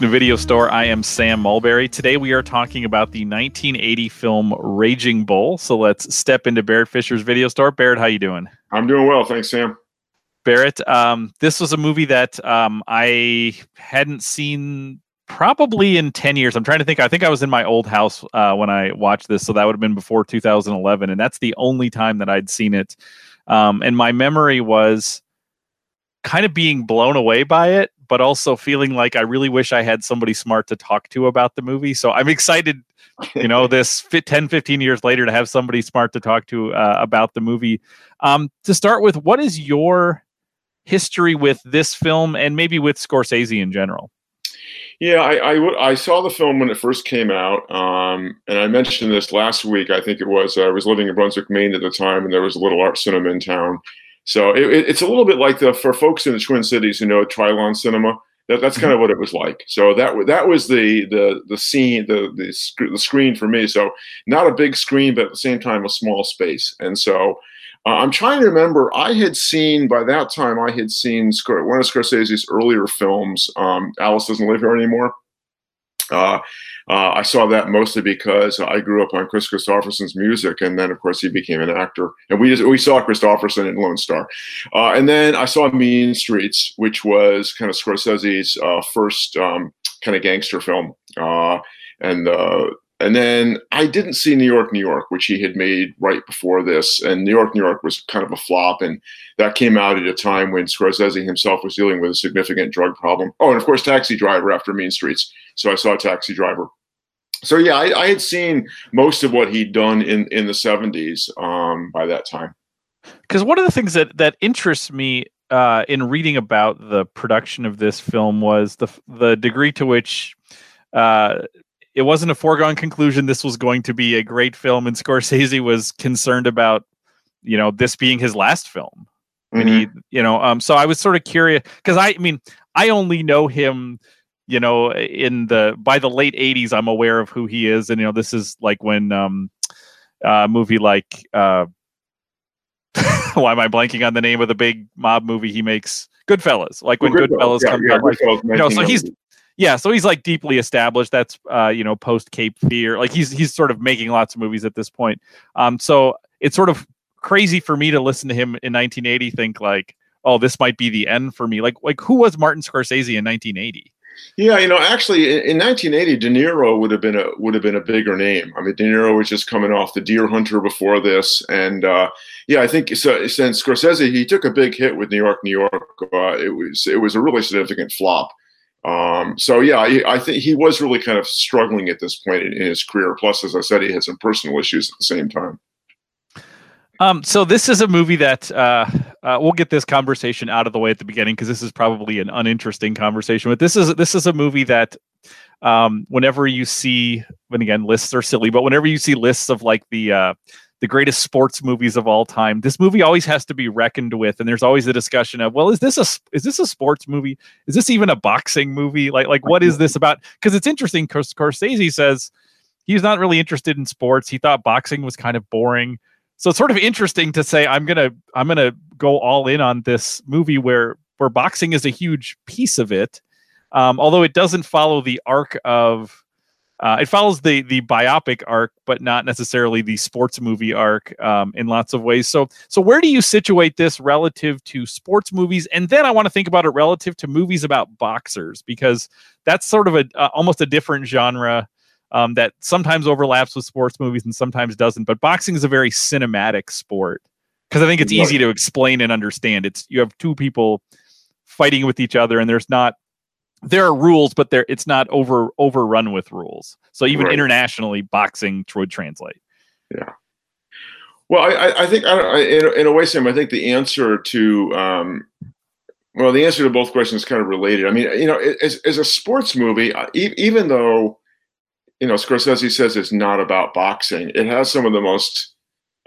Welcome to Video Store. I am Sam Mulberry. Today we are talking about the 1980 film Raging Bull. So let's step into Barrett Fisher's Video Store. Barrett, how you doing? I'm doing well, thanks, Sam. Barrett, um, this was a movie that um, I hadn't seen probably in 10 years. I'm trying to think. I think I was in my old house uh, when I watched this, so that would have been before 2011, and that's the only time that I'd seen it. Um, and my memory was kind of being blown away by it, but also feeling like I really wish I had somebody smart to talk to about the movie. So I'm excited, you know, this 10, 15 years later to have somebody smart to talk to uh, about the movie. Um, to start with, what is your history with this film and maybe with Scorsese in general? Yeah, I, I, I, saw the film when it first came out, um, and I mentioned this last week. I think it was I was living in Brunswick, Maine at the time, and there was a little art cinema in town. So it, it's a little bit like the for folks in the Twin Cities who know Trylon Cinema. That, that's kind of what it was like. So that that was the the the scene, the the, sc- the screen for me. So not a big screen, but at the same time a small space. And so uh, I'm trying to remember. I had seen by that time. I had seen one of Scorsese's earlier films. Um, Alice doesn't live here anymore. Uh, uh, I saw that mostly because I grew up on Kris Kristofferson's music, and then of course he became an actor. And we just we saw Kristofferson in Lone Star, uh, and then I saw Mean Streets, which was kind of Scorsese's uh, first um, kind of gangster film, uh, and uh, and then I didn't see New York, New York, which he had made right before this. And New York, New York was kind of a flop. And that came out at a time when Scorsese himself was dealing with a significant drug problem. Oh, and of course, Taxi Driver after Mean Streets. So I saw Taxi Driver. So yeah, I, I had seen most of what he'd done in, in the 70s um, by that time. Because one of the things that, that interests me uh, in reading about the production of this film was the, the degree to which uh, it wasn't a foregone conclusion this was going to be a great film, and Scorsese was concerned about you know this being his last film. Mm-hmm. And he, you know, um, so I was sort of curious because I, I mean, I only know him, you know, in the by the late '80s. I'm aware of who he is, and you know, this is like when um, a movie like uh, why am I blanking on the name of the big mob movie he makes? Goodfellas, like when Goodfellas, Goodfellas yeah, comes yeah, out, like, you know, so he's yeah, so he's like deeply established. That's uh, you know, post Cape Fear. Like he's he's sort of making lots of movies at this point. Um, so it's sort of crazy for me to listen to him in 1980 think like, oh, this might be the end for me. Like like who was Martin Scorsese in 1980? Yeah, you know, actually, in, in 1980, De Niro would have been a would have been a bigger name. I mean, De Niro was just coming off The Deer Hunter before this, and uh, yeah, I think so, since Scorsese he took a big hit with New York, New York, uh, it was it was a really significant flop. Um, so yeah, I, I, think he was really kind of struggling at this point in, in, his career. Plus, as I said, he had some personal issues at the same time. Um, so this is a movie that uh, uh, we'll get this conversation out of the way at the beginning because this is probably an uninteresting conversation. But this is this is a movie that um, whenever you see, and again, lists are silly, but whenever you see lists of like the uh, the greatest sports movies of all time. This movie always has to be reckoned with, and there's always a discussion of, well, is this a is this a sports movie? Is this even a boxing movie? Like like what is this about? Because it's interesting. Because Scorsese says he's not really interested in sports. He thought boxing was kind of boring. So it's sort of interesting to say I'm gonna I'm gonna go all in on this movie where where boxing is a huge piece of it, um, although it doesn't follow the arc of uh, it follows the the biopic arc, but not necessarily the sports movie arc um, in lots of ways. So, so where do you situate this relative to sports movies? And then I want to think about it relative to movies about boxers because that's sort of a uh, almost a different genre um, that sometimes overlaps with sports movies and sometimes doesn't. But boxing is a very cinematic sport because I think it's easy to explain and understand. It's you have two people fighting with each other, and there's not there are rules, but there it's not over overrun with rules. So even right. internationally, boxing would translate. Yeah. Well, I, I think I, in, in a way, Sam, I think the answer to um, well, the answer to both questions is kind of related. I mean, you know, as, as a sports movie, even though you know Scorsese says it's not about boxing, it has some of the most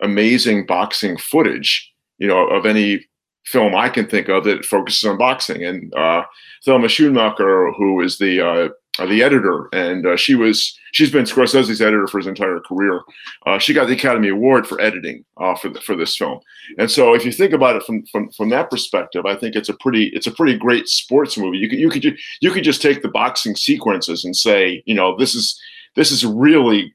amazing boxing footage, you know, of any film I can think of that focuses on boxing. And uh, Thelma Schoonmaker, who is the uh, uh, the editor, and uh, she was she's been Scorsese's editor for his entire career. Uh, she got the Academy Award for editing uh, for the, for this film, and so if you think about it from, from from that perspective, I think it's a pretty it's a pretty great sports movie. You could you could you could just take the boxing sequences and say, you know, this is this is really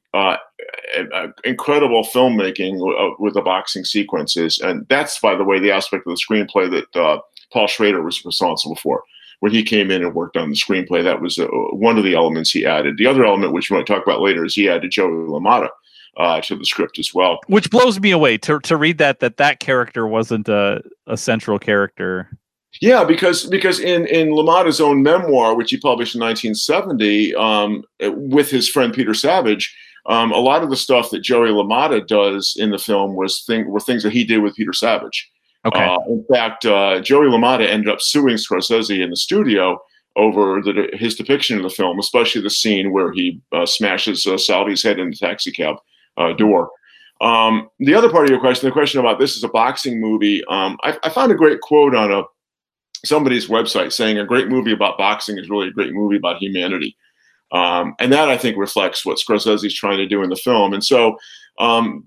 uh, incredible filmmaking uh, with the boxing sequences, and that's by the way the aspect of the screenplay that Paul Schrader was responsible for when he came in and worked on the screenplay. That was uh, one of the elements he added. The other element, which we might talk about later, is he added Joey LaMotta uh, to the script as well. Which blows me away to to read that that that character wasn't a, a central character. Yeah, because because in in LaMotta's own memoir, which he published in 1970, um, with his friend Peter Savage. Um, a lot of the stuff that Joey LaMotta does in the film was thing were things that he did with Peter Savage. Okay. Uh, in fact, uh, Joey LaMotta ended up suing Scorsese in the studio over the, his depiction of the film, especially the scene where he uh, smashes uh, Salvi's head in the taxi cab uh, door. Um, the other part of your question, the question about this is a boxing movie. Um, I, I, found a great quote on a somebody's website saying a great movie about boxing is really a great movie about humanity. Um, and that I think reflects what Scorsese is trying to do in the film. And so um,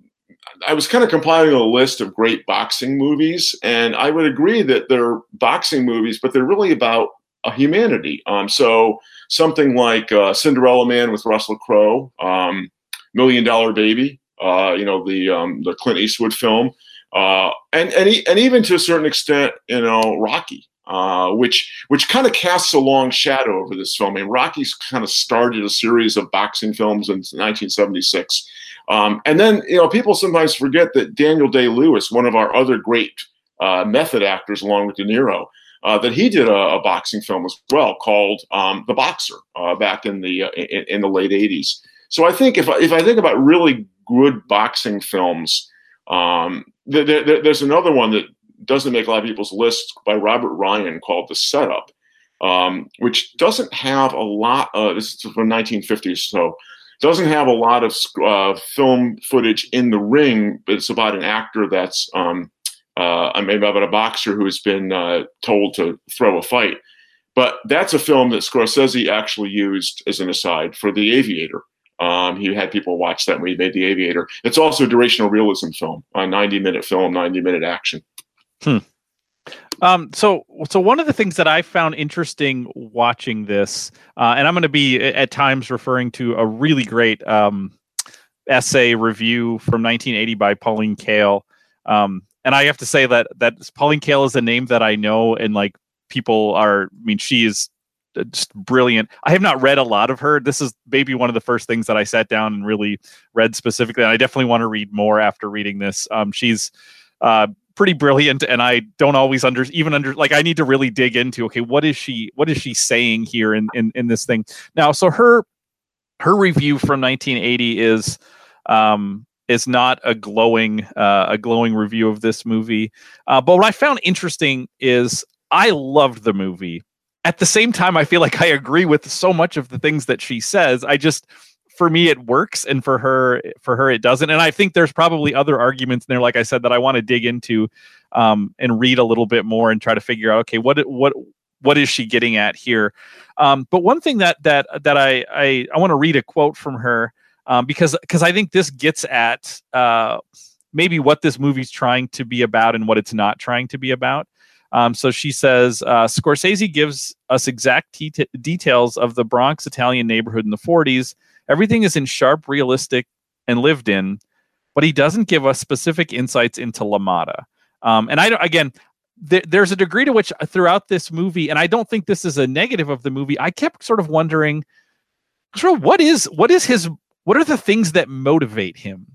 I was kind of compiling a list of great boxing movies, and I would agree that they're boxing movies, but they're really about a humanity. Um, so something like uh, Cinderella Man with Russell Crowe, um, Million Dollar Baby, uh, you know the um, the Clint Eastwood film, uh, and and and even to a certain extent, you know Rocky. Uh, which which kind of casts a long shadow over this film. I mean, Rocky's kind of started a series of boxing films in 1976, um, and then, you know, people sometimes forget that Daniel Day Lewis, one of our other great uh, method actors, along with De Niro, uh, that he did a, a, boxing film as well called um, The Boxer uh, back in the uh, in, in, the late '80s. So I think if I, if I think about really good boxing films, um, there, there, there's another one that doesn't make a lot of people's lists by Robert Ryan called The Setup, um, which doesn't have a lot. Of, this is from 1950s, so doesn't have a lot of uh, film footage in the ring, but it's about an actor that's um, uh, maybe about a boxer who has been uh, told to throw a fight. But that's a film that Scorsese actually used as an aside for The Aviator. Um, he had people watch that when he made The Aviator. It's also a durational realism film, a 90 minute film, 90 minute action. Hmm. Um, so, so one of the things that I found interesting watching this, uh, and I'm going to be at times referring to a really great um, essay review from 1980 by Pauline Kael. Um, and I have to say that that Pauline Kael is a name that I know, and like people are. I mean, she is uh, just brilliant. I have not read a lot of her. This is maybe one of the first things that I sat down and really read specifically. And I definitely want to read more after reading this. Um, she's uh, pretty brilliant and i don't always under even under like i need to really dig into okay what is she what is she saying here in in, in this thing? Now so her her review from 1980 is um is not a glowing uh, a glowing review of this movie. Uh, but what i found interesting is i loved the movie. At the same time i feel like i agree with so much of the things that she says. I just for me it works and for her for her it doesn't. And i think there's probably other arguments in there like i said that i want to dig into um, and read a little bit more and try to figure out okay what what what is she getting at here? Um, but one thing that that that i i, I want to read a quote from her um, because because i think this gets at uh, maybe what this movie's trying to be about and what it's not trying to be about. Um, so she says uh, Scorsese gives us exact details of the Bronx Italian neighborhood in the 40s Everything is in sharp, realistic, and lived in, but he doesn't give us specific insights into LaMotta. Um, and I don't, again, th- there's a degree to which uh, throughout this movie, and I don't think this is a negative of the movie. I kept sort of wondering, what is what is his what are the things that motivate him?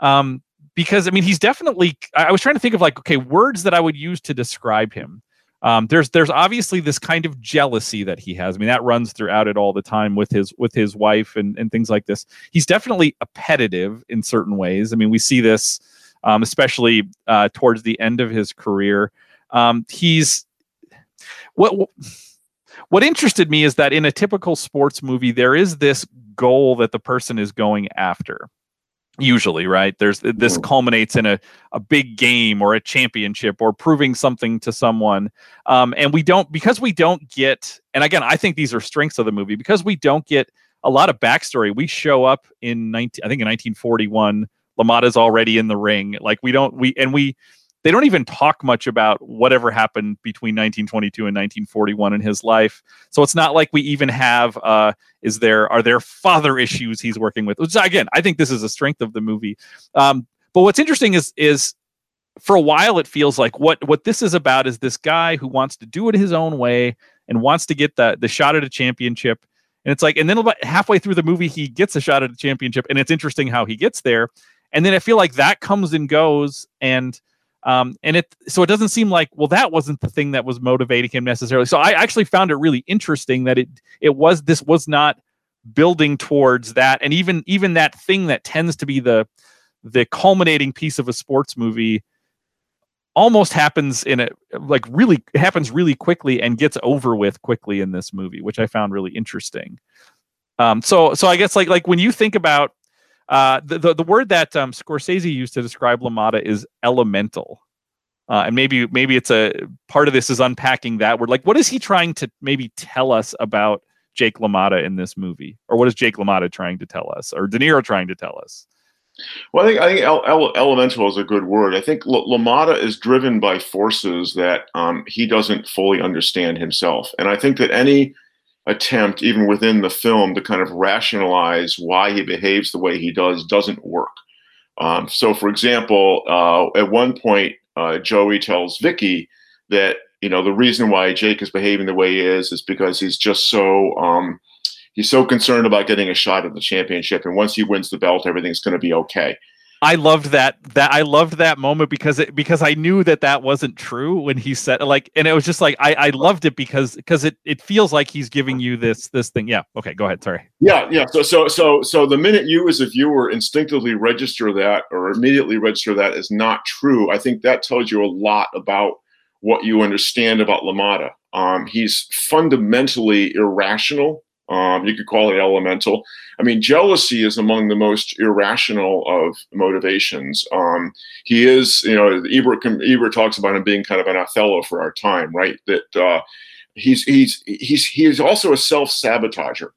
Um, because I mean, he's definitely. I was trying to think of like, okay, words that I would use to describe him. Um, there's there's obviously this kind of jealousy that he has. I mean, that runs throughout it all the time with his with his wife and and things like this. He's definitely appetitive in certain ways. I mean, we see this um, especially uh, towards the end of his career. Um, he's what what interested me is that in a typical sports movie, there is this goal that the person is going after. Usually right there's this mm. culminates in a, a big game or a championship or proving something to someone um, and we don't because we don't get and again i think these are strengths of the movie because we don't get a lot of backstory we show up in 19 i think in 1941 LaMotta's already in the ring like we don't we and we they don't even talk much about whatever happened between 1922 and 1941 in his life. So it's not like we even have uh, is there are there father issues he's working with. Which again, I think this is a strength of the movie. Um, but what's interesting is is for a while it feels like what what this is about is this guy who wants to do it his own way and wants to get the the shot at a championship. And it's like, and then about halfway through the movie, he gets a shot at a championship, and it's interesting how he gets there. And then I feel like that comes and goes, and um, and it so it doesn't seem like well that wasn't the thing that was motivating him necessarily. So I actually found it really interesting that it it was this was not building towards that, and even even that thing that tends to be the the culminating piece of a sports movie almost happens in a like really happens really quickly and gets over with quickly in this movie, which I found really interesting. Um, so so I guess like like when you think about uh, the, the, the word that um, Scorsese used to describe LaMotta is elemental. Uh, and maybe maybe it's a part of this is unpacking that word. Like, what is he trying to maybe tell us about Jake LaMotta in this movie, or what is Jake LaMotta trying to tell us, or De Niro trying to tell us? Well, I think I think el- el- elemental is a good word. I think L- LaMotta is driven by forces that um, he doesn't fully understand himself, and I think that any attempt, even within the film, to kind of rationalize why he behaves the way he does doesn't work. Um, so, for example, uh, at one point, uh, Joey tells Vicky that you know the reason why Jake is behaving the way he is is because he's just so um, he's so concerned about getting a shot at the championship, and once he wins the belt, everything's going to be okay. I loved that that I loved that moment because it because I knew that that wasn't true when he said like and it was just like I I loved it because because it it feels like he's giving you this this thing. Yeah. Okay go ahead. Sorry. Yeah yeah. So so so so the minute you as a viewer instinctively register that or immediately register that is not true I think that tells you a lot about what you understand about LaMotta um, he's fundamentally irrational um, you could call it elemental. I mean, jealousy is among the most irrational of motivations. Um, he is, you know, Ebert, Ebert talks about him being kind of an Othello for our time, right? That uh, he's he's he's he is also a self sabotager.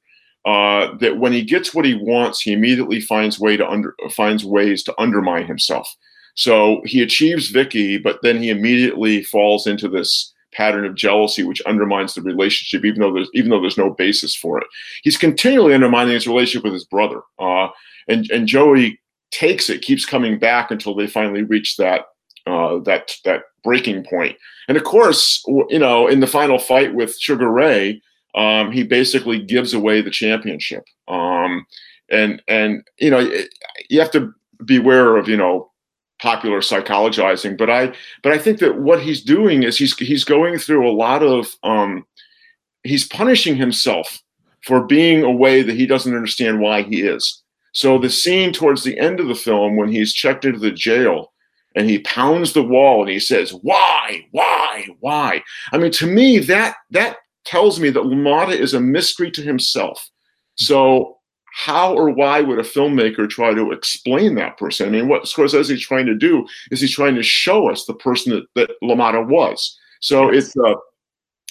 Uh, that when he gets what he wants, he immediately finds way to under finds ways to undermine himself. So he achieves Vicky, but then he immediately falls into this pattern of jealousy which undermines the relationship even though there's even though there's no basis for it he's continually undermining his relationship with his brother uh, and and joey takes it keeps coming back until they finally reach that uh, that that breaking point. and of course you know in the final fight with sugar ray um, he basically gives away the championship um, and and you know you have to beware of you know popular psychologizing but i but i think that what he's doing is he's he's going through a lot of um he's punishing himself for being a way that he doesn't understand why he is. So the scene towards the end of the film when he's checked into the jail and he pounds the wall and he says why why why? I mean to me that that tells me that LaMotta is a mystery to himself. So how or why would a filmmaker try to explain that person? I mean, what Scorsese is trying to do is he's trying to show us the person that, that LaMotta was. So yes. it's, uh,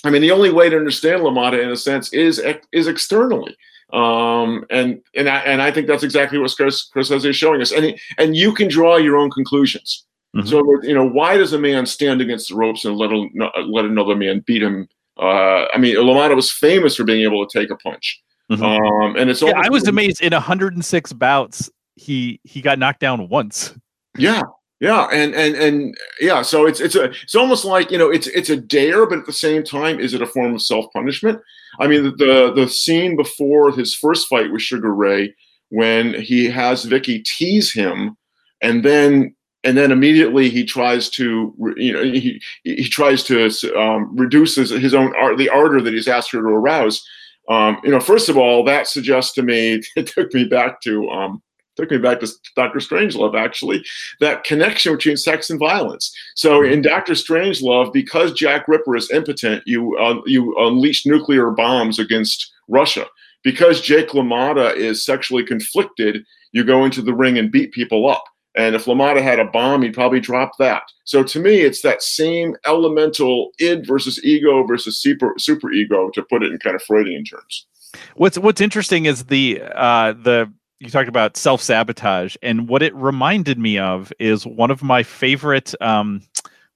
I mean, the only way to understand LaMotta in a sense is is externally. Um, and and I, and I think that's exactly what Scorsese is showing us. And and you can draw your own conclusions. Mm-hmm. So you know, why does a man stand against the ropes and let a, let another man beat him? Uh, I mean, LaMotta was famous for being able to take a punch. Mm-hmm. Um, and it's yeah, I was amazed in 106 bouts he he got knocked down once. Yeah, yeah, and and and yeah, so it's it's a it's almost like you know it's it's a dare, but at the same time, is it a form of self punishment? I mean, the the scene before his first fight with Sugar Ray, when he has Vicky tease him, and then and then immediately he tries to you know he he tries to um, reduce his, his own art the ardor that he's asked her to arouse um, you know, first of all, that suggests to me it took me back to um, took me back to Doctor Strangelove. Actually, that connection between sex and violence. So mm-hmm. in Doctor Strangelove, because Jack Ripper is impotent, you uh, you unleash nuclear bombs against Russia because Jake LaMotta is sexually conflicted, you go into the ring and beat people up. And if LaMotta had a bomb, he'd probably drop that. So to me, it's that same elemental id versus ego versus super super ego to put it in kind of Freudian terms. What's what's interesting is the uh, the you talked about self sabotage, and what it reminded me of is one of my favorite um,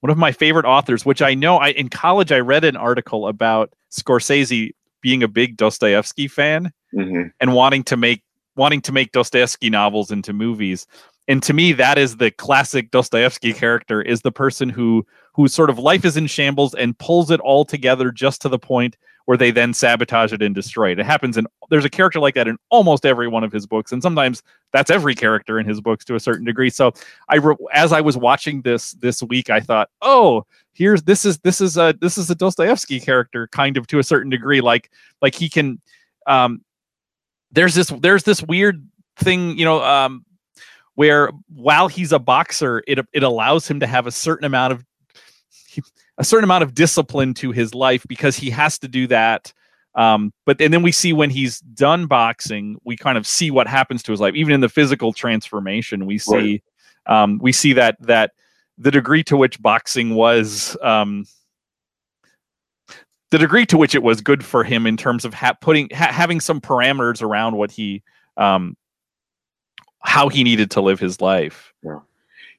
one of my favorite authors, which I know I in college I read an article about Scorsese being a big Dostoevsky fan mm-hmm. and wanting to make wanting to make Dostoevsky novels into movies and to me that is the classic dostoevsky character is the person who whose sort of life is in shambles and pulls it all together just to the point where they then sabotage it and destroy it. It happens in there's a character like that in almost every one of his books and sometimes that's every character in his books to a certain degree. So i re- as i was watching this this week i thought oh here's this is this is a this is a dostoevsky character kind of to a certain degree. Like like he can um there's this there's this weird thing you know um where while he's a boxer, it it allows him to have a certain amount of a certain amount of discipline to his life because he has to do that. Um, but and then we see when he's done boxing, we kind of see what happens to his life. Even in the physical transformation, we see right. um, we see that that the degree to which boxing was um, the degree to which it was good for him in terms of ha- putting ha- having some parameters around what he um, how he needed to live his life. Yeah.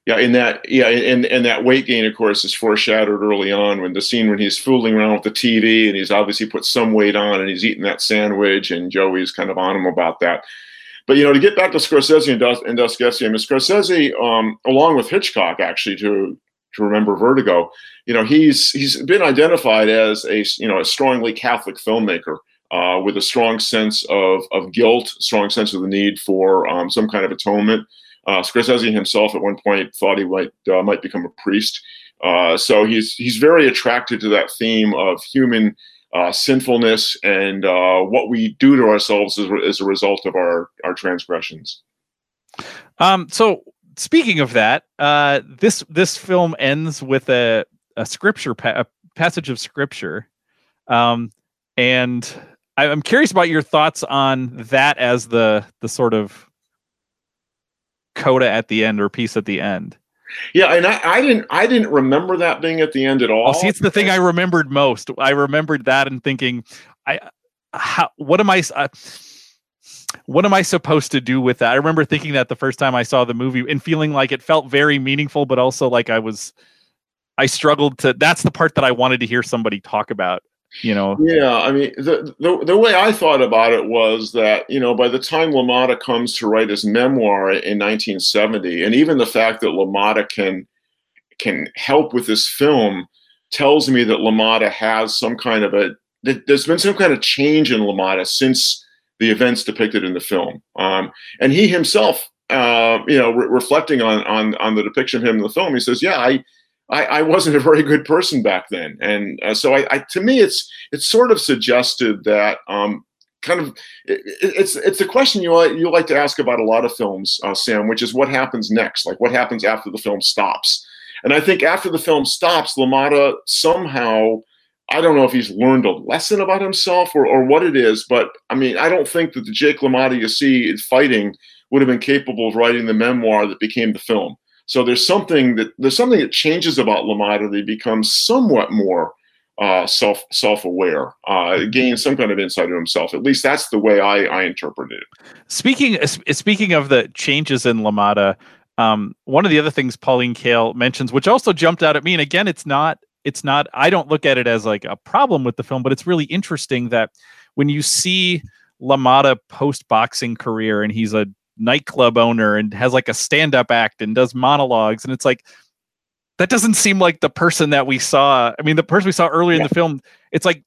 Yeah, in that yeah, and and that weight gain, of course, is foreshadowed early on when the scene when he's fooling around with the TV and he's obviously put some weight on and he's eating that sandwich and Joey's kind of on him about that. But you know, to get back to Scorsese and, Dos- and I mean, Scorsese, um, along with Hitchcock, actually, to to remember Vertigo, you know, he's he's been identified as a you know a strongly Catholic filmmaker uh, with a strong sense of, of guilt, strong sense of the need for um, some kind of atonement. Uh, Scorsese himself at one point thought he might uh, might become a priest. Uh, so he's he's very attracted to that theme of human uh, sinfulness and uh, what we do to ourselves as, as a result of our our transgressions. Um, so speaking of that, uh, this this film ends with a a scripture pa- a passage of scripture, um, and I'm curious about your thoughts on that as the the sort of coda at the end or piece at the end. Yeah, and I, I didn't I didn't remember that being at the end at all. Oh, see, it's the thing I remembered most. I remembered that and thinking, I how what am I uh, what am I supposed to do with that? I remember thinking that the first time I saw the movie and feeling like it felt very meaningful, but also like I was I struggled to that's the part that I wanted to hear somebody talk about you know? Yeah i mean the, the, the way i thought about it was that you know by the time LaMotta comes to write his memoir in 1970 and even the fact that LaMotta can can help with this film tells me that LaMotta has some kind of a that there's been some kind of change in LaMotta since the events depicted in the film. Um, and he himself uh, you know re- reflecting on on on the depiction of him in the film he says yeah i I, I, wasn't a very good person back then, and uh, so I, I, to me, it's it's sort of suggested that um, kind of it, it's it's the question you you like to ask about a lot of films, uh, Sam, which is what happens next, like what happens after the film stops. And I think after the film stops, LaMotta somehow. I don't know if he's learned a lesson about himself or, or what it is, but I mean, I don't think that the Jake LaMotta you see fighting would have been capable of writing the memoir that became the film. So there's something that there's something that changes about LaMotta. They become somewhat more uh, self self aware, uh, mm-hmm. gain some kind of insight of himself. At least that's the way I, I interpret it. Speaking speaking of the changes in LaMotta, um, one of the other things Pauline Kael mentions, which also jumped out at me, and again, it's not it's not I don't look at it as like a problem with the film, but it's really interesting that when you see LaMotta post boxing career and he's a nightclub owner and has like a stand up act and does monologues. And it's like, that doesn't seem like the person that we saw. I mean, the person we saw earlier yeah. in the film, it's like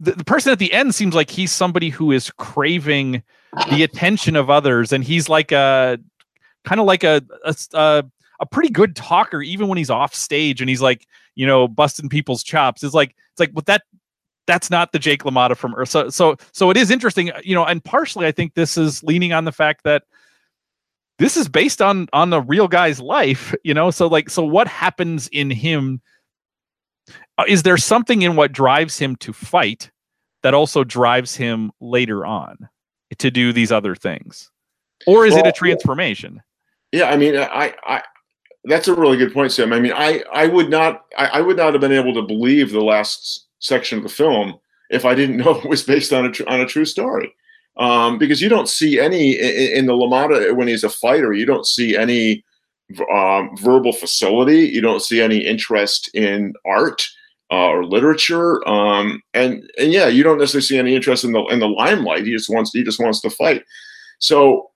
the, the person at the end seems like he's somebody who is craving the attention of others. And he's like a kind of like a, a, a, a pretty good talker, even when he's off stage and he's like, you know, busting people's chops. It's like, it's like, but that that's not the Jake LaMotta from Earth. So, so, so it is interesting, you know, and partially I think this is leaning on the fact that this is based on on the real guy's life, you know. So, like, so what happens in him? Uh, is there something in what drives him to fight that also drives him later on to do these other things, or is well, it a transformation? Yeah, I mean, I, I, that's a really good point, Sam. I mean, I, I would not, I, I would not have been able to believe the last section of the film if I didn't know it was based on a on a true story. Um, because you don't see any in, in the LaMotta when he's a fighter, you don't see any um, verbal facility. You don't see any interest in art uh, or literature, um, and and yeah, you don't necessarily see any interest in the in the limelight. He just wants he just wants to fight. So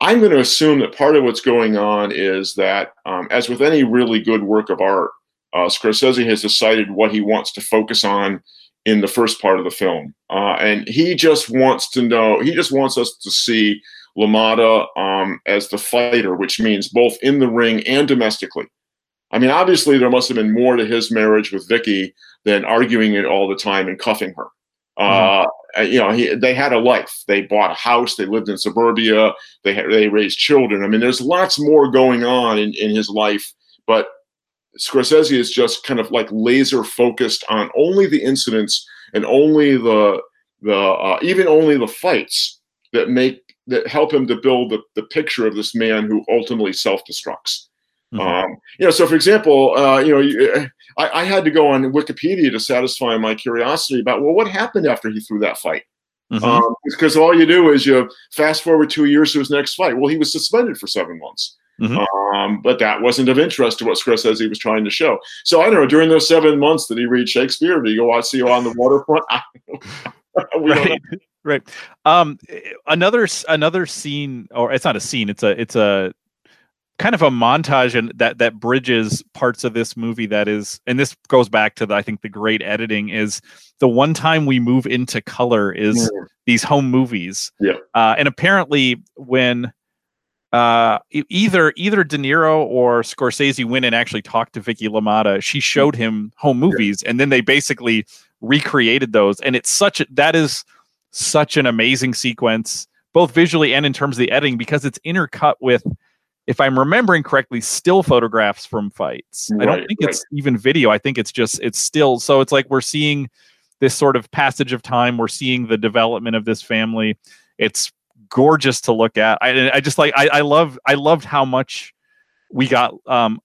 I'm going to assume that part of what's going on is that, um, as with any really good work of art, uh, Scorsese has decided what he wants to focus on in the first part of the film. Uh, and he just wants to know, he just wants us to see LaMotta um, as the fighter, which means both in the ring and domestically. I mean, obviously, there must have been more to his marriage with Vicky than arguing it all the time and cuffing her. Mm-hmm. Uh, you know, he, they had a life. They bought a house. They lived in suburbia. They had, they raised children. I mean, there's lots more going on in, in his life. But Scorsese is just kind of like laser focused on only the incidents and only the the uh, even only the fights that make that help him to build the, the picture of this man who ultimately self destructs. Mm-hmm. Um, you know, so for example, uh, you know, I, I, had to go on Wikipedia to satisfy my curiosity about well, what happened after he threw that fight? Mm-hmm. Um, because all you do is you fast forward two years to his next fight. Well, he was suspended for seven months. Mm-hmm. Um, but that wasn't of interest to what Scorsese was trying to show. So I don't know. During those seven months, did he read Shakespeare? Did he go watch See You on the Waterfront? right, right. Um, another another scene, or it's not a scene. It's a it's a kind of a montage and that that bridges parts of this movie that is and this goes back to the, i think the great editing is the one time we move into color is mm. these home movies yeah uh, and apparently when uh, either either De Niro or Scorsese went and actually talked to Vicky LaMotta. She showed him home movies, and then they basically recreated those. And it's such a, that is such an amazing sequence, both visually and in terms of the editing, because it's intercut with, if I'm remembering correctly, still photographs from fights. Right, I don't think right. it's even video. I think it's just it's still. So it's like we're seeing this sort of passage of time. We're seeing the development of this family. It's gorgeous to look at. I, I just like I, I love I loved how much we got um,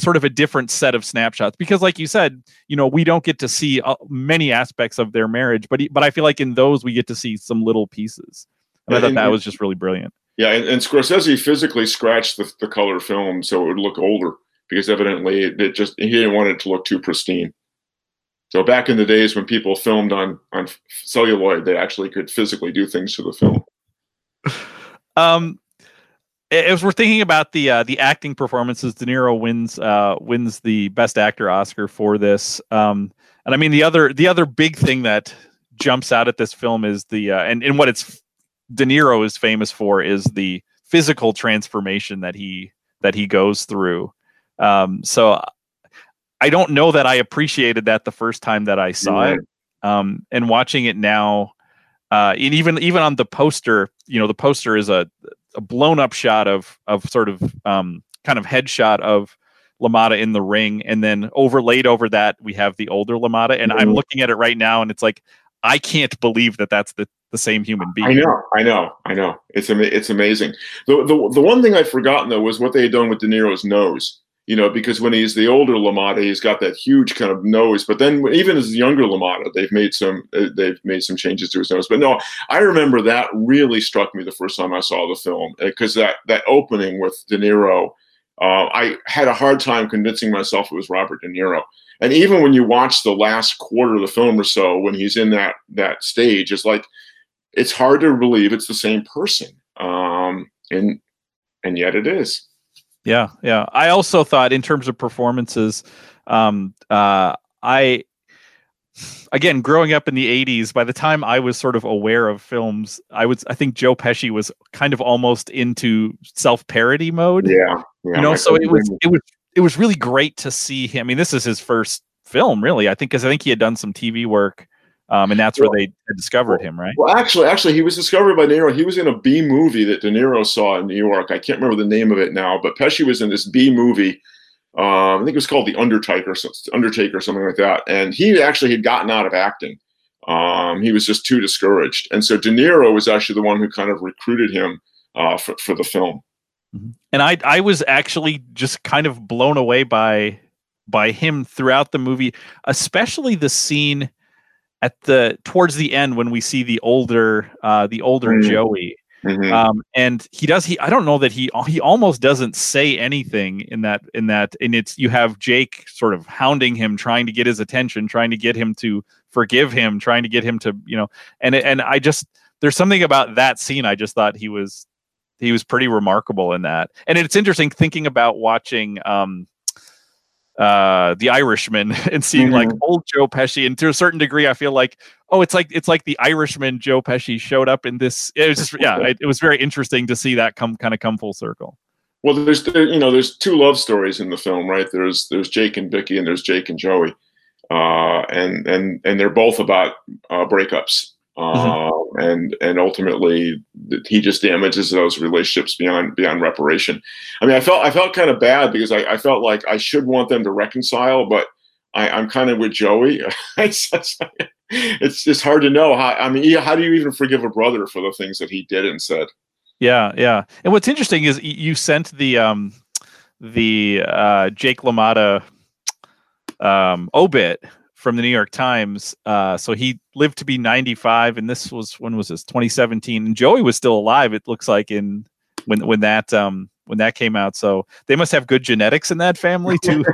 sort of a different set of snapshots because like you said you know we don't get to see uh, many aspects of their marriage but but i feel like in those we get to see some little pieces. And i thought that was just really brilliant. Yeah and, and scorsese physically scratched the, the color film so it would look older because evidently it, it just he didn't want it to look too pristine. So back in the days when people filmed on on celluloid they actually could physically do things to the film um, as we're thinking about the uh, the acting performances, De Niro wins uh, wins the Best Actor Oscar for this. Um, and I mean the other the other big thing that jumps out at this film is the uh, and and what it's De Niro is famous for is the physical transformation that he that he goes through. Um, so I don't know that I appreciated that the first time that I saw yeah. it. Um, and watching it now, uh, and even even on the poster, you know, the poster is a, a blown up shot of of sort of um, kind of headshot of LaMotta in the ring, and then overlaid over that we have the older LaMotta, and mm-hmm. I'm looking at it right now, and it's like I can't believe that that's the the same human being. I know, I know, I know. It's it's amazing. The, the the one thing I'd forgotten though was what they had done with De Niro's nose you know, because when he's the older LaMotta, he's got that huge kind of nose. But then even as the younger LaMotta, they've made some uh, they've made some changes to his nose. But no, I remember that really struck me the first time I saw the film because uh, that that opening with De Niro, uh, I had a hard time convincing myself it was Robert De Niro. And even when you watch the last quarter of the film or so, when he's in that that stage, it's like it's hard to believe it's the same person. Um, and and yet it is. Yeah, yeah. I also thought in terms of performances, um, uh, I again growing up in the 80s by the time i was sort of aware of films i was i think joe pesci was kind of almost into self-parody mode. Yeah, yeah you know so it was it was it was really great to see him. I mean this is his first film really i think because i think he had done some tv work um, and that's well, where they discovered him, right? Well, actually, actually, he was discovered by De Niro. He was in a B movie that De Niro saw in New York. I can't remember the name of it now, but Pesci was in this B movie. Um, I think it was called The Undertaker, Undertaker, something like that. And he actually had gotten out of acting. Um, he was just too discouraged, and so De Niro was actually the one who kind of recruited him uh, for for the film. Mm-hmm. And I I was actually just kind of blown away by by him throughout the movie, especially the scene at the towards the end when we see the older uh, the older mm-hmm. Joey. Mm-hmm. Um, and he does he I don't know that he he almost doesn't say anything in that in that and it's you have Jake sort of hounding him trying to get his attention trying to get him to forgive him trying to get him to you know and and I just there's something about that scene I just thought he was he was pretty remarkable in that and it's interesting thinking about watching um uh the irishman and seeing mm-hmm. like old joe pesci. And to a certain degree i feel like oh it's like it's like the irishman joe pesci showed up in this. It was just yeah it, it was very interesting to see that come kind of come full circle. Well there's you know there's two love stories in the film right? There's there's jake and vicky and there's jake and joey. Uh and and and they're both about uh breakups mm-hmm. uh, and and ultimately he just damages those relationships beyond beyond reparation. I mean, I felt I felt kind of bad because I, I felt like I should want them to reconcile, but I, am kind of with Joey. it's, it's just hard to know how. I mean, how do you even forgive a brother for the things that he did and said? Yeah, yeah. And what's interesting is you sent the um the uh Jake LaMotta um obit from the New York Times. Uh, so he lived to be 95, and this was when was this 2017, and Joey was still alive. It looks like in when when that um, when that came out. So they must have good genetics in that family to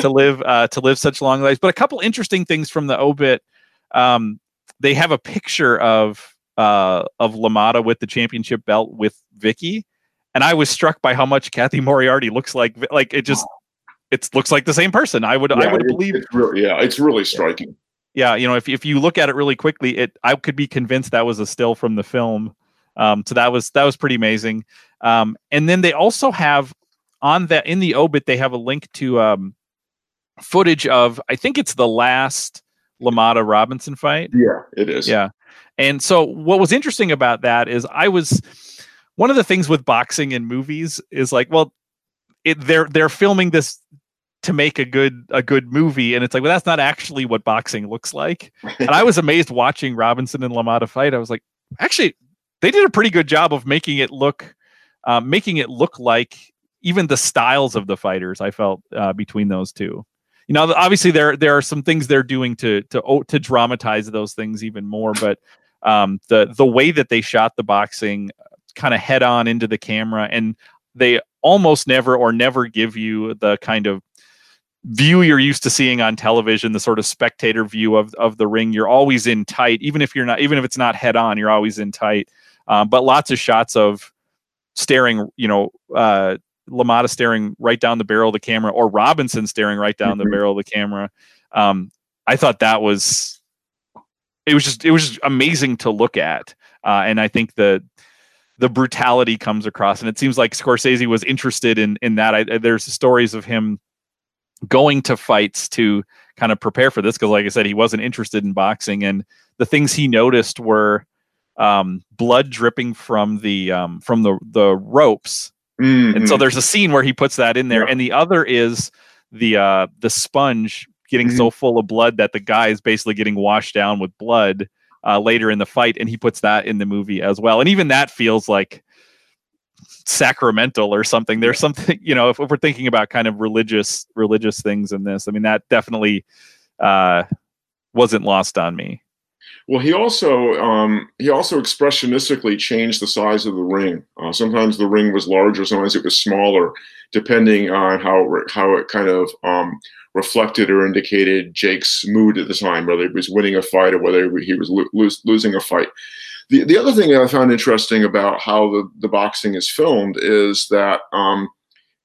to live uh, to live such long lives. But a couple interesting things from the obit. Um, they have a picture of uh, of LaMotta with the championship belt with Vicky, and I was struck by how much Cathy Moriarty looks like. Like it just it looks like the same person. I would yeah, I would believe. It's really, yeah, it's really striking. Yeah, you know, if if you look at it really quickly, it I could be convinced that was a still from the film. Um, so that was that was pretty amazing. Um, and then they also have on that in the obit they have a link to um, footage of I think it's the last LaMotta Robinson fight. Yeah, it is. Yeah, and so what was interesting about that is I was one of the things with boxing and movies is like, well, it, they're they're filming this to make a good a good movie and it's like well that's not actually what boxing looks like. And i was amazed watching robinson and LaMotta fight. I was like actually they did a pretty good job of making it look uh, making it look like even the styles of the fighters i felt uh, between those two. You know obviously there there are some things they're doing to to to dramatize those things even more but um, the the way that they shot the boxing kind of head on into the camera and they almost never or never give you the kind of view you're used to seeing on television, the sort of spectator view of, of the ring. You're always in tight, even if you're not, even if it's not head on, you're always in tight. Um, but lots of shots of staring, you know, uh, LaMotta staring right down the barrel of the camera or Robinson staring right down mm-hmm. the barrel of the camera. Um, I thought that was, it was just, it was just amazing to look at. Uh, and I think the, the brutality comes across and it seems like Scorsese was interested in, in that. I, there's stories of him going to fights to kind of prepare for this because like i said he wasn't interested in boxing and the things he noticed were um, blood dripping from the um, from the the ropes mm-hmm. and so mm-hmm. there's a scene where he puts that in there yeah. and the other is the uh, the sponge getting mm-hmm. so full of blood that the guy is basically getting washed down with blood uh, later in the fight and he puts that in the movie as well and even that feels like sacramental or something. There's something you know if, if, we're thinking about kind of religious religious things in this i mean that definitely uh wasn't lost on me. Well he also um he also expressionistically changed the size of the ring. Uh, sometimes the ring was larger sometimes it was smaller depending on how how it kind of um reflected or indicated jake's mood at the time whether he was winning a fight or whether he was lo- lo- losing a fight the, the other thing that I found interesting about how the, the boxing is filmed is that um,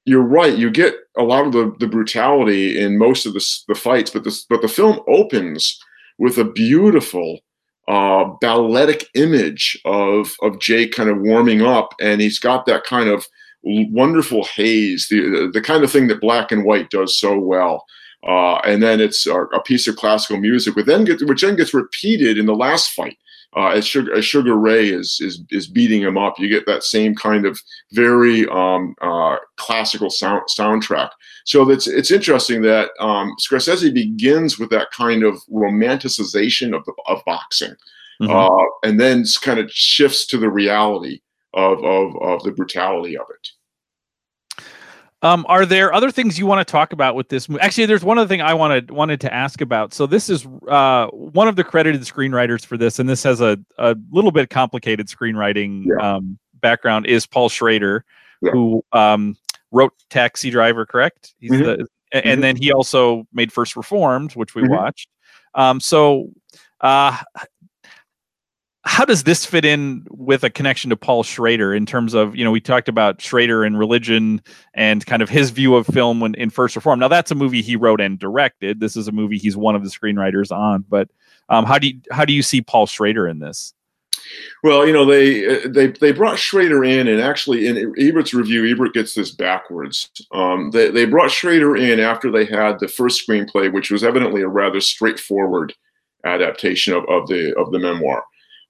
you're right. You get a lot of the, the brutality in most of the, the fights, but this but the film opens with a beautiful uh, balletic image of of Jake kind of warming up, and he's got that kind of wonderful haze, the the kind of thing that black and white does so well. Uh, and then it's a, a, piece of classical music, which then gets which then gets repeated in the last fight uh, as Sugar as Sugar Ray is is is beating him up. You get that same kind of very um, uh, classical sound soundtrack. So that's it's interesting that um, Scorsese begins with that kind of romanticization of the, of boxing, mm-hmm. uh, and then kind of shifts to the reality of, of of the brutality of it. Um, are there other things you want to talk about with this movie? Actually, there's one other thing I wanted wanted to ask about. So this is uh, one of the credited screenwriters for this, and this has a, a little bit complicated screenwriting yeah. um, background. Is Paul Schrader, yeah. who um, wrote Taxi Driver, correct? He's mm-hmm. the, and mm-hmm. then he also made First Reformed, which we mm-hmm. watched. Um, so uh, how does this fit in with a connection to Paul Schrader in terms of, you know, we talked about Schrader and religion and kind of his view of film when in First Reformed. Now that's a movie he wrote and directed. This is a movie he's one of the screenwriters on. But um, how do you how do you see Paul Schrader in this? Well, you know, they they they brought Schrader in, and actually in Ebert's review, Ebert gets this backwards. Um, they they brought Schrader in after they had the first screenplay, which was evidently a rather straightforward adaptation of, of the of the memoir.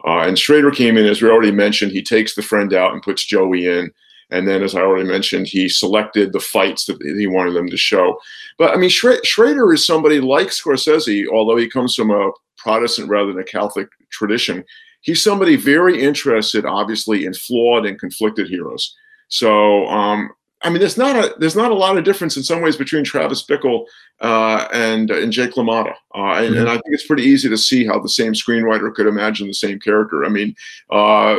Uh, and Schrader came in, as we already mentioned, he takes the friend out and puts Joey in. And then, as I already mentioned, he selected the fights that he wanted them to show. But I mean, Schrader is somebody like Scorsese, although he comes from a Protestant rather than a Catholic tradition. He's somebody very interested, obviously, in flawed and conflicted heroes. So um, I mean, there's not a there's not a lot of difference in some ways between Travis Bickle uh, and and Jake LaMotta, uh, and, mm-hmm. and, I think it's pretty easy to see how the same screenwriter could imagine the same character. I mean, uh,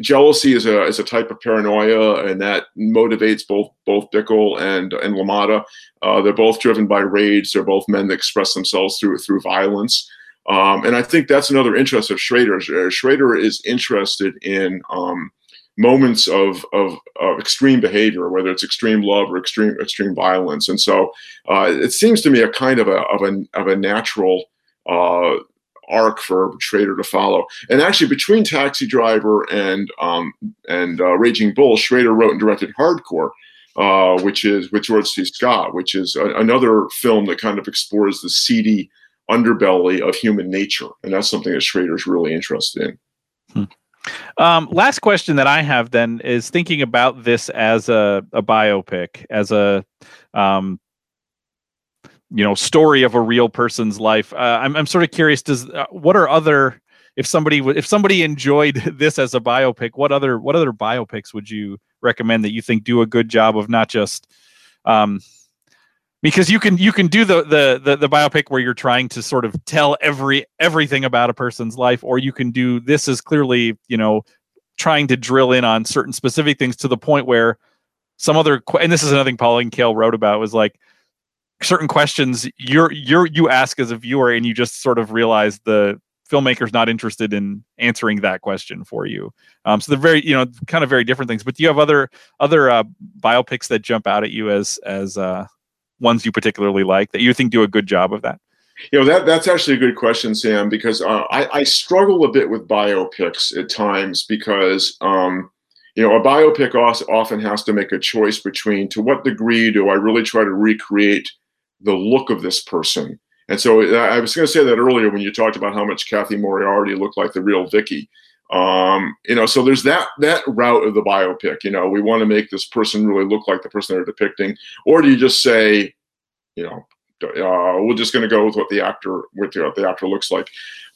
jealousy is a is a type of paranoia, and that motivates both both Bickle and and LaMotta. Uh, they're both driven by rage. They're both men that express themselves through through violence. Um, and I think that's another interest of Schrader. Schrader is interested in um, moments of, of, of extreme behavior, whether it's extreme love or extreme extreme violence. And so uh, it seems to me a kind of a of a of a natural uh, arc for a Schrader to follow. And actually, between Taxi Driver and um, and uh, Raging Bull, Schrader wrote and directed Hardcore. Uh, which is with George C. Scott, which is a, another film that kind of explores the seedy underbelly of human nature, and that's something that Schrader's really interested in. Hmm. Um, last question that I have then is thinking about this as a, a biopic, as a um, you know story of a real person's life. Uh, I'm I'm sort of curious. Does uh, what are other if somebody if somebody enjoyed this as a biopic, what other what other biopics would you recommend that you think do a good job of not just um, because you can you can do the, the the the biopic where you're trying to sort of tell every everything about a person's life or you can do this is clearly you know trying to drill in on certain specific things to the point where some other and this is another thing Pauline Kael wrote about was like certain questions you're you're you ask as a viewer and you just sort of realize the filmmaker's not interested in answering that question for you. Um, so they're very you know kind of very different things. But do you have other other uh, biopics that jump out at you as as uh ones you particularly like that you think do a good job of that? You know that that's actually a good question, Sam, because uh, I, I struggle a bit with biopics at times because um, you know a biopic often has to make a choice between to what degree do I really try to recreate the look of this person. And so I was going to say that earlier when you talked about how much Cathy Moriarty looked like the real Vicky. Um, you know, so there's that that route of the biopic. You know, we want to make this person really look like the person they're depicting, or do you just say, you know, uh, we're just going to go with what the actor with what the actor looks like.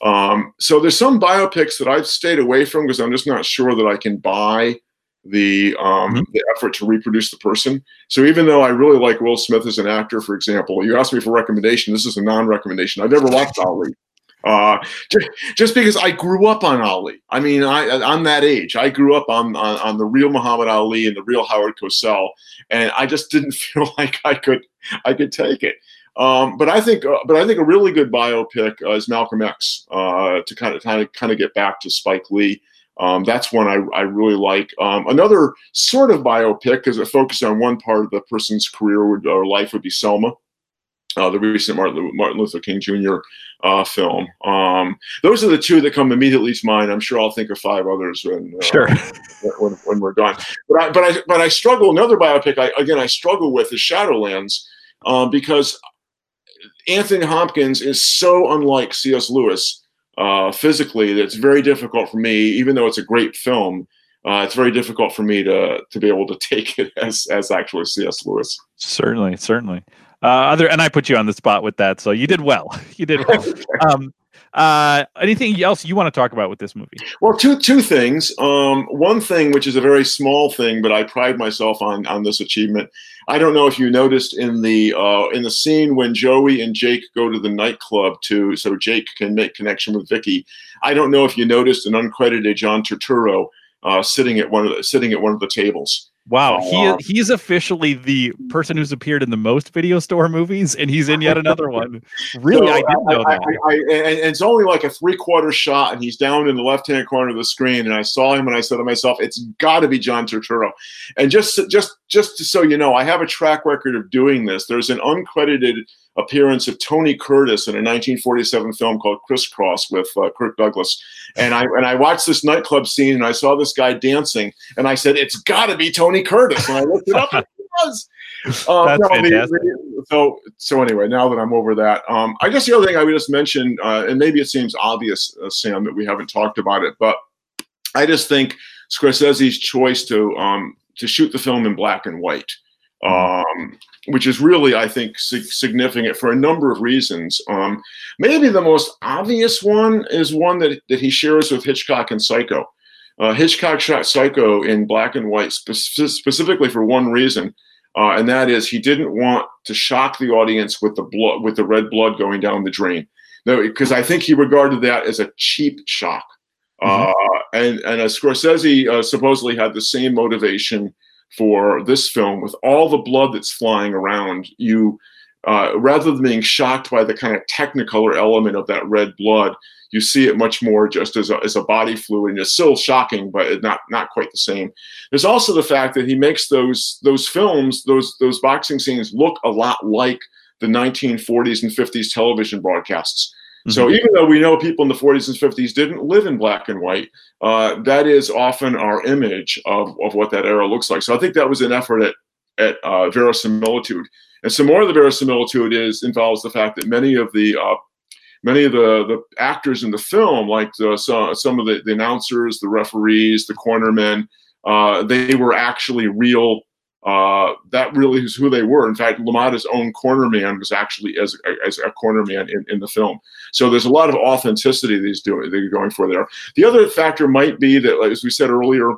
Um, so there's some biopics that I've stayed away from because I'm just not sure that I can buy the um, mm-hmm. the effort to reproduce the person. So even though I really like Will Smith as an actor, for example, you asked me for recommendation. This is a non-recommendation. I've never watched Ali. Uh, just, just because I grew up on Ali. I mean, I, I'm that age. I grew up on, on, on the real Muhammad Ali and the real Howard Cosell, and I just didn't feel like I could I could take it. Um, but I think, uh, but I think a really good biopic uh, is Malcolm X uh, to kind of kind of kind of get back to Spike Lee. Um, that's one I, I really like. Um, another sort of biopic, because it focuses on one part of the person's career or life, would be Selma uh, the recent Martin, Martin Luther King Jr. Uh, film. Um, those are the two that come immediately to mind. I'm sure I'll think of five others when uh, sure when, when, we're done. But I but I but I struggle. Another biopic I, again I struggle with is Shadowlands um, because Anthony Hopkins is so unlike C.S. Lewis uh, physically that it's very difficult for me, even though it's a great film. Uh, it's very difficult for me to to be able to take it as as actually C.S. Lewis. Certainly, certainly. Uh, other and I put you on the spot with that, so you did well. You did well. um, uh, anything else you want to talk about with this movie? Well, two two things. Um, one thing, which is a very small thing, but I pride myself on on this achievement. I don't know if you noticed in the uh, in the scene when Joey and Jake go to the nightclub to so Jake can make connection with Vicky. I don't know if you noticed an uncredited John Turturro uh, sitting at one of the, sitting at one of the tables. Wow, he uh, he's officially the person who's appeared in the most video store movies, and he's in yet another one. Really, so I didn't know I, that. I, I, and it's only like a three quarter shot, and he's down in the left hand corner of the screen. And I saw him, and I said to myself, "It's got to be John Turturro." And just just just so you know, I have a track record of doing this. There's an uncredited appearance of Tony Curtis in a 1947 film called Criss Cross with uh, Kirk Douglas. And I and I watched this nightclub scene and I saw this guy dancing and I said, "It's got to be Tony Curtis." And I looked it up. and it was. That's no, fantastic. The, so so anyway, now that I'm over that, um, I guess the other thing I would just mention, uh, and maybe it seems obvious, uh, Sam, that we haven't talked about it, but I just think Scorsese's choice to um, to shoot the film in black and white. Mm-hmm. Um, which is really, I think, significant for a number of reasons. Um, maybe the most obvious one is one that, that he shares with Hitchcock and Psycho. Uh, Hitchcock shot Psycho in black and white spe- specifically for one reason, uh, and that is he didn't want to shock the audience with the blood, with the red blood going down the drain. No, because I think he regarded that as a cheap shock. Mm-hmm. Uh, and and Scorsese uh, supposedly had the same motivation for this film with all the blood that's flying around you uh, rather than being shocked by the kind of technicolor element of that red blood you see it much more just as a, as a body fluid and it's still shocking but not not quite the same. There's also the fact that he makes those those films those those boxing scenes look a lot like the 1940s and 50s television broadcasts Mm-hmm. So even though we know people in the 40s and 50s didn't live in black and white, uh, that is often our image of, of what that era looks like. So I think that was an effort at, at uh, verisimilitude. And some more of the verisimilitude is involves the fact that many of the uh, many of the, the actors in the film, like the, some, some of the, the announcers, the referees, the cornermen, uh, they were actually real uh, that really is who they were. In fact, LaMotta's own cornerman was actually as, as a cornerman in, in the film. So there's a lot of authenticity that he's doing, that are going for there. The other factor might be that, as we said earlier,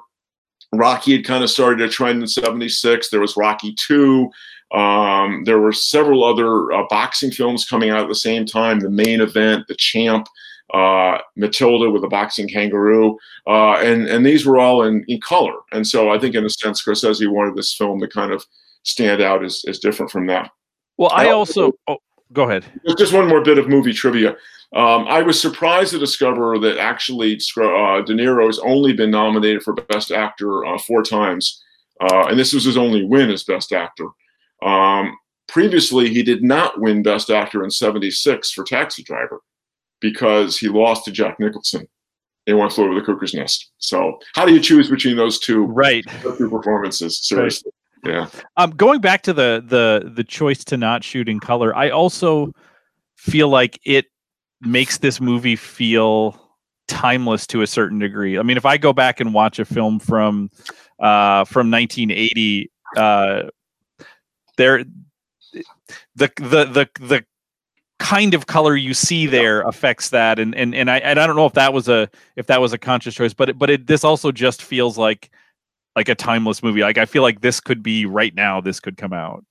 Rocky had kind of started a trend in 76. There was Rocky 2. Um, there were several other uh, boxing films coming out at the same time The Main Event, The Champ uh, Matilda with a boxing kangaroo, uh, and and these were all in, in color. And so I think in a sense, Scorsese wanted this film to kind of stand out as, as different from that. Well, I, also, oh, go ahead. Just one more bit of movie trivia. Um, I was surprised to discover that actually uh, De Niro has only been nominated for Best Actor uh, four times, uh, and this was his only win as Best Actor. Um, previously, he did not win Best Actor in '76 for Taxi Driver because he lost to Jack Nicholson in One Flew Over the Cuckoo's Nest. So how do you choose between those two right two performances? Seriously. Right. Yeah. Um, going back to the the the choice to not shoot in color, I also feel like it makes this movie feel timeless to a certain degree. I mean, if I go back and watch a film from uh, from 1980, uh, there the the the the kind of color you see there affects that and and and I and I don't know if that was a if that was a conscious choice but it, but it this also just feels like like a timeless movie like I feel like this could be right now this could come out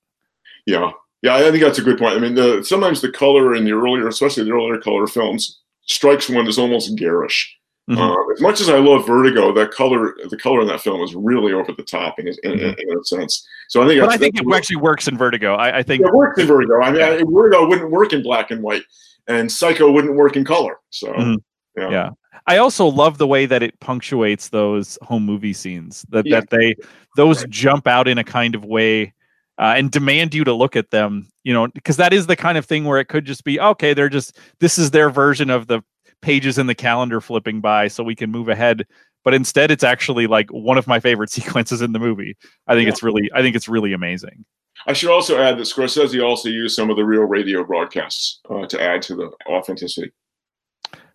yeah yeah I think that's a good point I mean the sometimes the color in the earlier especially the earlier color films strikes one as almost garish Mm-hmm. Uh, as much as I love Vertigo, that color, the color in that film is really over the top in, in, mm-hmm. in, a sense. So I think, but I think it actually works in Vertigo. I, I think it works in Vertigo. I mean, yeah. I, Vertigo wouldn't work in black and white, and Psycho wouldn't work in color. So mm-hmm. yeah. yeah. I also love the way that it punctuates those home movie scenes. That yeah. that they those right. jump out in a kind of way. Uh, and demand you to look at them, you know, because that is the kind of thing where it could just be okay. They're just this is their version of the pages in the calendar flipping by so we can move ahead but instead it's actually like one of my favorite sequences in the movie i think yeah. it's really i think it's really amazing i should also add that scorsese also used some of the real radio broadcasts uh, to add to the authenticity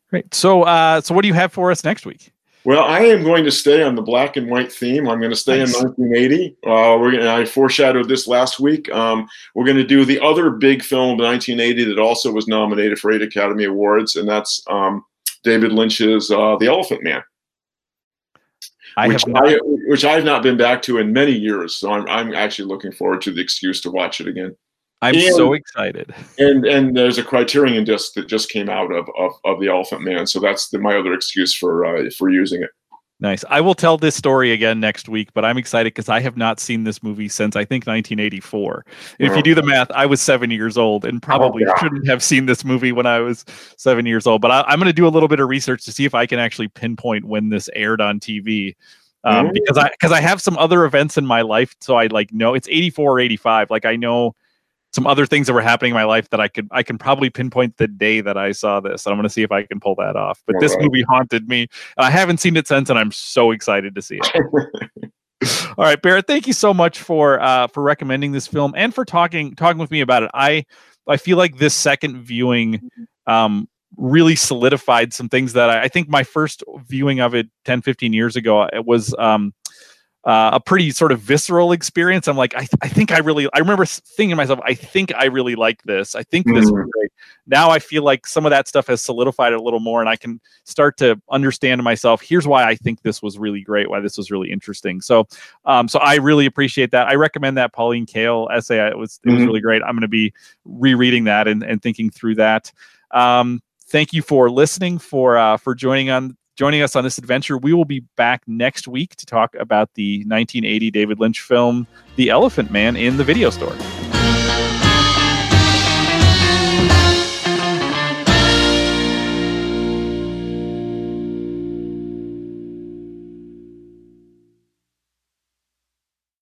Great. So, uh, so what do you have for us next week? Well, I am going to stay on the black and white theme. I'm going to stay nice. in 1980. Uh, we're going to, I foreshadowed this last week. Um, we're going to do the other big film of 1980 that also was nominated for eight Academy Awards, and that's um, David Lynch's uh, The Elephant Man. I which, not- I, which I've not been back to in many years. So I'm, I'm actually looking forward to the excuse to watch it again. I'm and, so excited. And and there's a Criterion disc that just came out of of, of the Elephant Man, so that's the, my other excuse for uh, for using it. Nice. I will tell this story again next week, but I'm excited because I have not seen this movie since I think 1984. If you do the math, I was seven years old and probably oh, yeah. shouldn't have seen this movie when I was seven years old. But I, am going to do a little bit of research to see if I can actually pinpoint when this aired on TV. Um, mm-hmm. Because I because I have some other events in my life, so I like know it's 84 or 85. Like I know some other things that were happening in my life that I could I can probably pinpoint the day that I saw this. And I'm going to see if I can pull that off. But All this right. movie haunted me. I haven't seen it since, and I'm so excited to see it. All right, Barrett, thank you so much for uh, for recommending this film and for talking talking with me about it. I I feel like this second viewing um, really solidified some things that I, I, think my first viewing of it 10, 15 years ago, it was um, uh, a pretty sort of visceral experience. I'm like, I, th- I think I really, I remember thinking to myself, I think I really like this. I think this great. Now I feel like some of that stuff has solidified a little more and I can start to understand myself. Here's why I think this was really great, why this was really interesting. So, um, so I really appreciate that. I recommend that Pauline Kael essay. It was, it was mm-hmm. really great. I'm going to be rereading that and, and thinking through that. Um, thank you for listening, for, uh, for joining on joining us on this adventure. We will be back next week to talk about the 1980 David Lynch film, The Elephant Man, in the video store.